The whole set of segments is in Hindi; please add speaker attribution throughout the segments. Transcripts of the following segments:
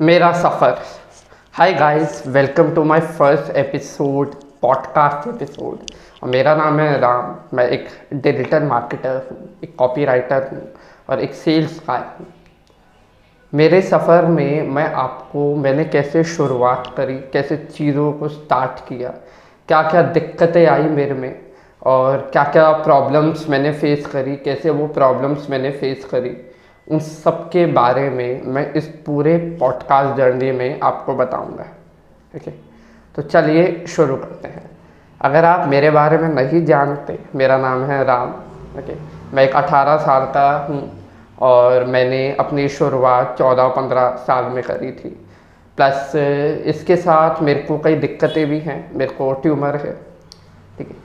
Speaker 1: मेरा सफ़र। Hi guys welcome to my first episode podcast episode और मेरा नाम है राम। मैं एक डिजिटल मार्केटर हूँ, एक कॉपी राइटर हूँ और एक सेल्स गाय हूँ। मेरे सफ़र में मैं आपको, मैंने कैसे शुरुआत करी, कैसे चीज़ों को स्टार्ट किया क्या क्या दिक्कतें आई मेरे में और क्या क्या प्रॉब्लम्स मैंने फेस करी, कैसे वो प्रॉब्लम्स मैंने फेस करी। उन सब के बारे में मैं इस पूरे पॉडकास्ट जर्नी में आपको बताऊँगा। ठीक है? तो चलिए शुरू करते हैं। अगर आप मेरे बारे में नहीं जानते, मेरा नाम है राम। ओके मैं एक 18 साल का हूँ और मैंने अपनी शुरुआत 14-15 साल में करी थी। प्लस इसके साथ मेरे को कई दिक्कतें भी हैं, मेरे को ट्यूमर है। ठीक है?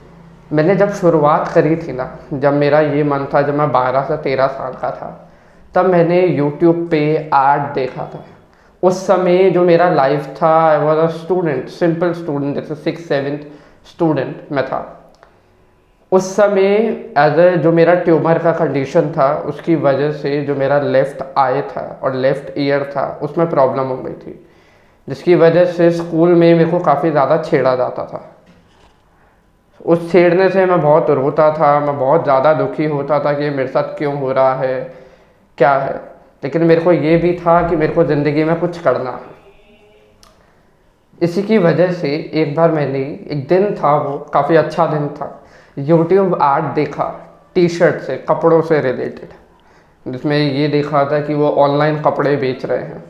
Speaker 1: मैंने जब शुरुआत करी थी ना, जब मेरा ये मन था, जब मैं 12 से 13 साल का था तब मैंने यूट्यूब पे आर्ट देखा था। उस समय जो मेरा लाइफ था I was a student simple student जैसे सिक्स सेवेंथ स्टूडेंट मैं था। उस समय एज ए जो मेरा ट्यूमर का कंडीशन था, उसकी वजह से जो मेरा लेफ़्ट आई था और लेफ़्ट ईयर था, उसमें प्रॉब्लम हो गई थी। जिसकी वजह से स्कूल में मेरे को काफ़ी ज़्यादा छेड़ा जाता था। उस छेड़ने से मैं बहुत रोता था, मैं बहुत ज़्यादा दुखी होता था कि मेरे साथ क्यों हो रहा है। क्या है? लेकिन मेरे को ये भी था कि मेरे को ज़िंदगी में कुछ करना है। इसी की वजह से एक बार मैंने, एक दिन था वो, काफ़ी अच्छा दिन था। यूट्यूब आर्ट देखा टी शर्ट से, कपड़ों से रिलेटेड जिसमें ये देखा था कि वो ऑनलाइन कपड़े बेच रहे हैं।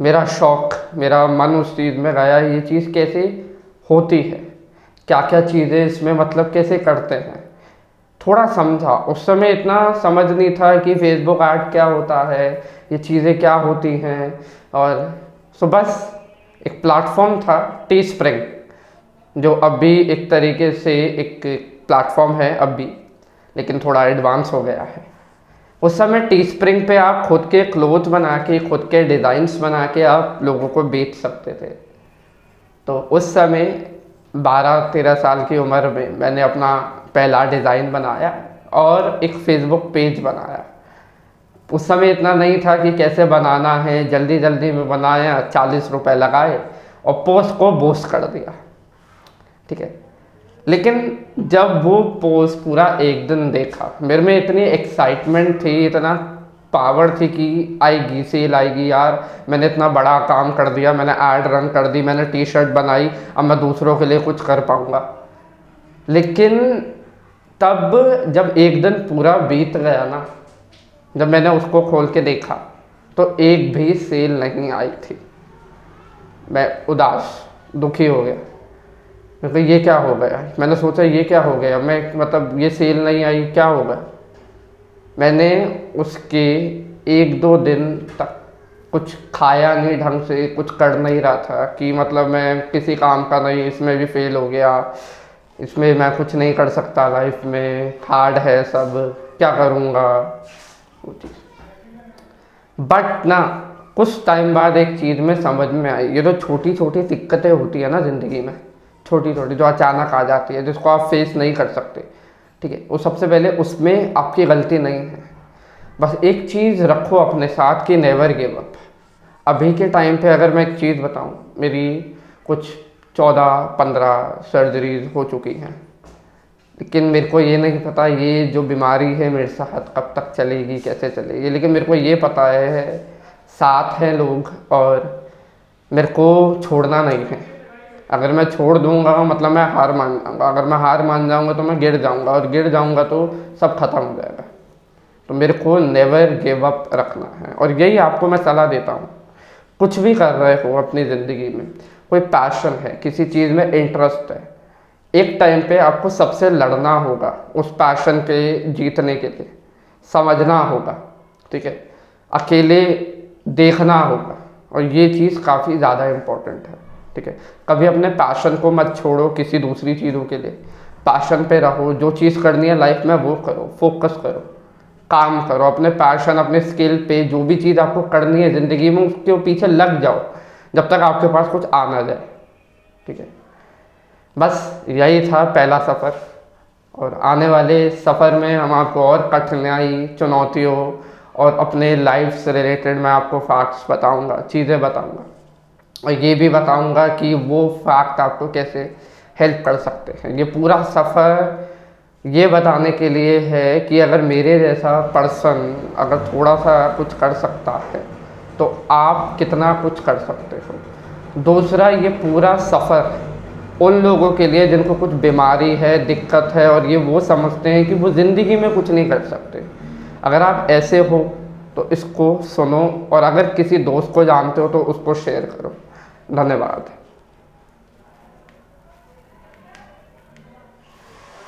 Speaker 1: मेरा शौक़, मेरा मन उस चीज़ में गया, ये चीज़ कैसे होती है? क्या क्या चीज़ें इसमें मतलब कैसे करते हैं? थोड़ा समझा। उस समय इतना समझ नहीं था कि फेसबुक आर्ट क्या होता है, ये चीज़ें क्या होती हैं। और सो बस एक प्लेटफॉर्म था टी स्प्रिंग जो अब भी एक तरीके से एक प्लेटफॉर्म है अब भी लेकिन थोड़ा एडवांस हो गया है। उस समय टी स्प्रिंग पे आप खुद के क्लोथ बना के, खुद के डिज़ाइंस बना के आप लोगों को बेच सकते थे। तो उस समय बारह तेरह साल की उम्र में मैंने अपना पहला डिज़ाइन बनाया और एक फेसबुक पेज बनाया। उस समय इतना नहीं था कि कैसे बनाना है जल्दी जल्दी में बनाया, चालीस रुपए लगाए और पोस्ट को बोस्ट कर दिया। ठीक है? लेकिन जब वो पोस्ट पूरा एक दिन देखा, मेरे में इतनी एक्साइटमेंट थी, इतना पावर थी कि आएगी सेल आएगी यार। मैंने इतना बड़ा काम कर दिया, मैंने ऐड रन कर दी, मैंने टी शर्ट बनाई, अब मैं दूसरों के लिए कुछ कर पाऊँगा। लेकिन तब जब एक दिन पूरा बीत गया ना, जब मैंने उसको खोल के देखा तो एक भी सेल नहीं आई थी। मैं उदास, दुखी हो गया। क्योंकि ये क्या हो गया? मैंने सोचा, ये क्या हो गया? मैं मतलब ये सेल नहीं आई, क्या हो गया? मैंने उसके एक दो दिन तक कुछ खाया नहीं ढंग से, कुछ कर नहीं रहा था कि मतलब मैं किसी काम का नहीं, इसमें भी फेल हो गया। इसमें मैं कुछ नहीं कर सकता लाइफ में हार्ड है सब, क्या करूँगा? वो चीज़। बट ना, कुछ टाइम बाद एक चीज़ में समझ में आई। ये जो छोटी छोटी दिक्कतें होती है ना ज़िंदगी में। छोटी छोटी जो अचानक आ जाती है, जिसको आप फेस नहीं कर सकते। ठीक है? वो सबसे पहले उसमें आपकी गलती नहीं है। बस एक चीज़ रखो अपने साथ कि नेवर गिव अप अभी के टाइम पे अगर मैं एक चीज़ बताऊँ, मेरी कुछ चौदह, पंद्रह सर्जरीज हो चुकी हैं। लेकिन मेरे को ये नहीं पता ये जो बीमारी है मेरे साथ कब तक चलेगी, कैसे चलेगी। लेकिन मेरे को ये पता है, साथ हैं लोग और मेरे को छोड़ना नहीं है। अगर मैं छोड़ दूँगा मतलब मैं हार मान जाऊँगा। अगर मैं हार मान जाऊँगा तो मैं गिर जाऊँगा और गिर जाऊँगा तो सब खत्म हो जाएगा। तो मेरे को नेवर गिव अप रखना है। और यही आपको मैं सलाह देता हूँ। कुछ भी कर रहे हो अपनी ज़िंदगी में कोई पैशन है, किसी चीज़ में इंटरेस्ट है, एक टाइम पे आपको सबसे लड़ना होगा उस पैशन के जीतने के लिए, समझना होगा, ठीक है? अकेले देखना होगा, और ये चीज़ काफ़ी ज़्यादा इम्पोर्टेंट है, ठीक है? कभी अपने पैशन को मत छोड़ो किसी दूसरी चीज़ों के लिए पैशन पे रहो, जो चीज़ करनी है लाइफ में वो करो फोकस करो, काम करो, अपने पैशन अपने स्किल पे जो भी चीज़ आपको करनी है ज़िंदगी में, उसके पीछे लग जाओ जब तक आपके पास कुछ आ ना जाए। ठीक है? बस यही था पहला सफ़र। और आने वाले सफ़र में हम आपको और कठिनाई, चुनौतियों और अपने लाइफ से रिलेटेड मैं आपको फैक्ट्स बताऊँगा, चीज़ें बताऊँगा। और ये भी बताऊँगा कि वो फैक्ट आपको कैसे हेल्प कर सकते हैं। ये पूरा सफ़र ये बताने के लिए है कि अगर मेरे जैसा पर्सन अगर थोड़ा सा कुछ कर सकता है तो आप कितना कुछ कर सकते हो। दूसरा, ये पूरा सफ़र उन लोगों के लिए जिनको कुछ बीमारी है, दिक्कत है, और ये वो समझते हैं कि वो ज़िंदगी में कुछ नहीं कर सकते। अगर आप ऐसे हो तो इसको सुनो और अगर किसी दोस्त को जानते हो तो उसको शेयर करो। धन्यवाद।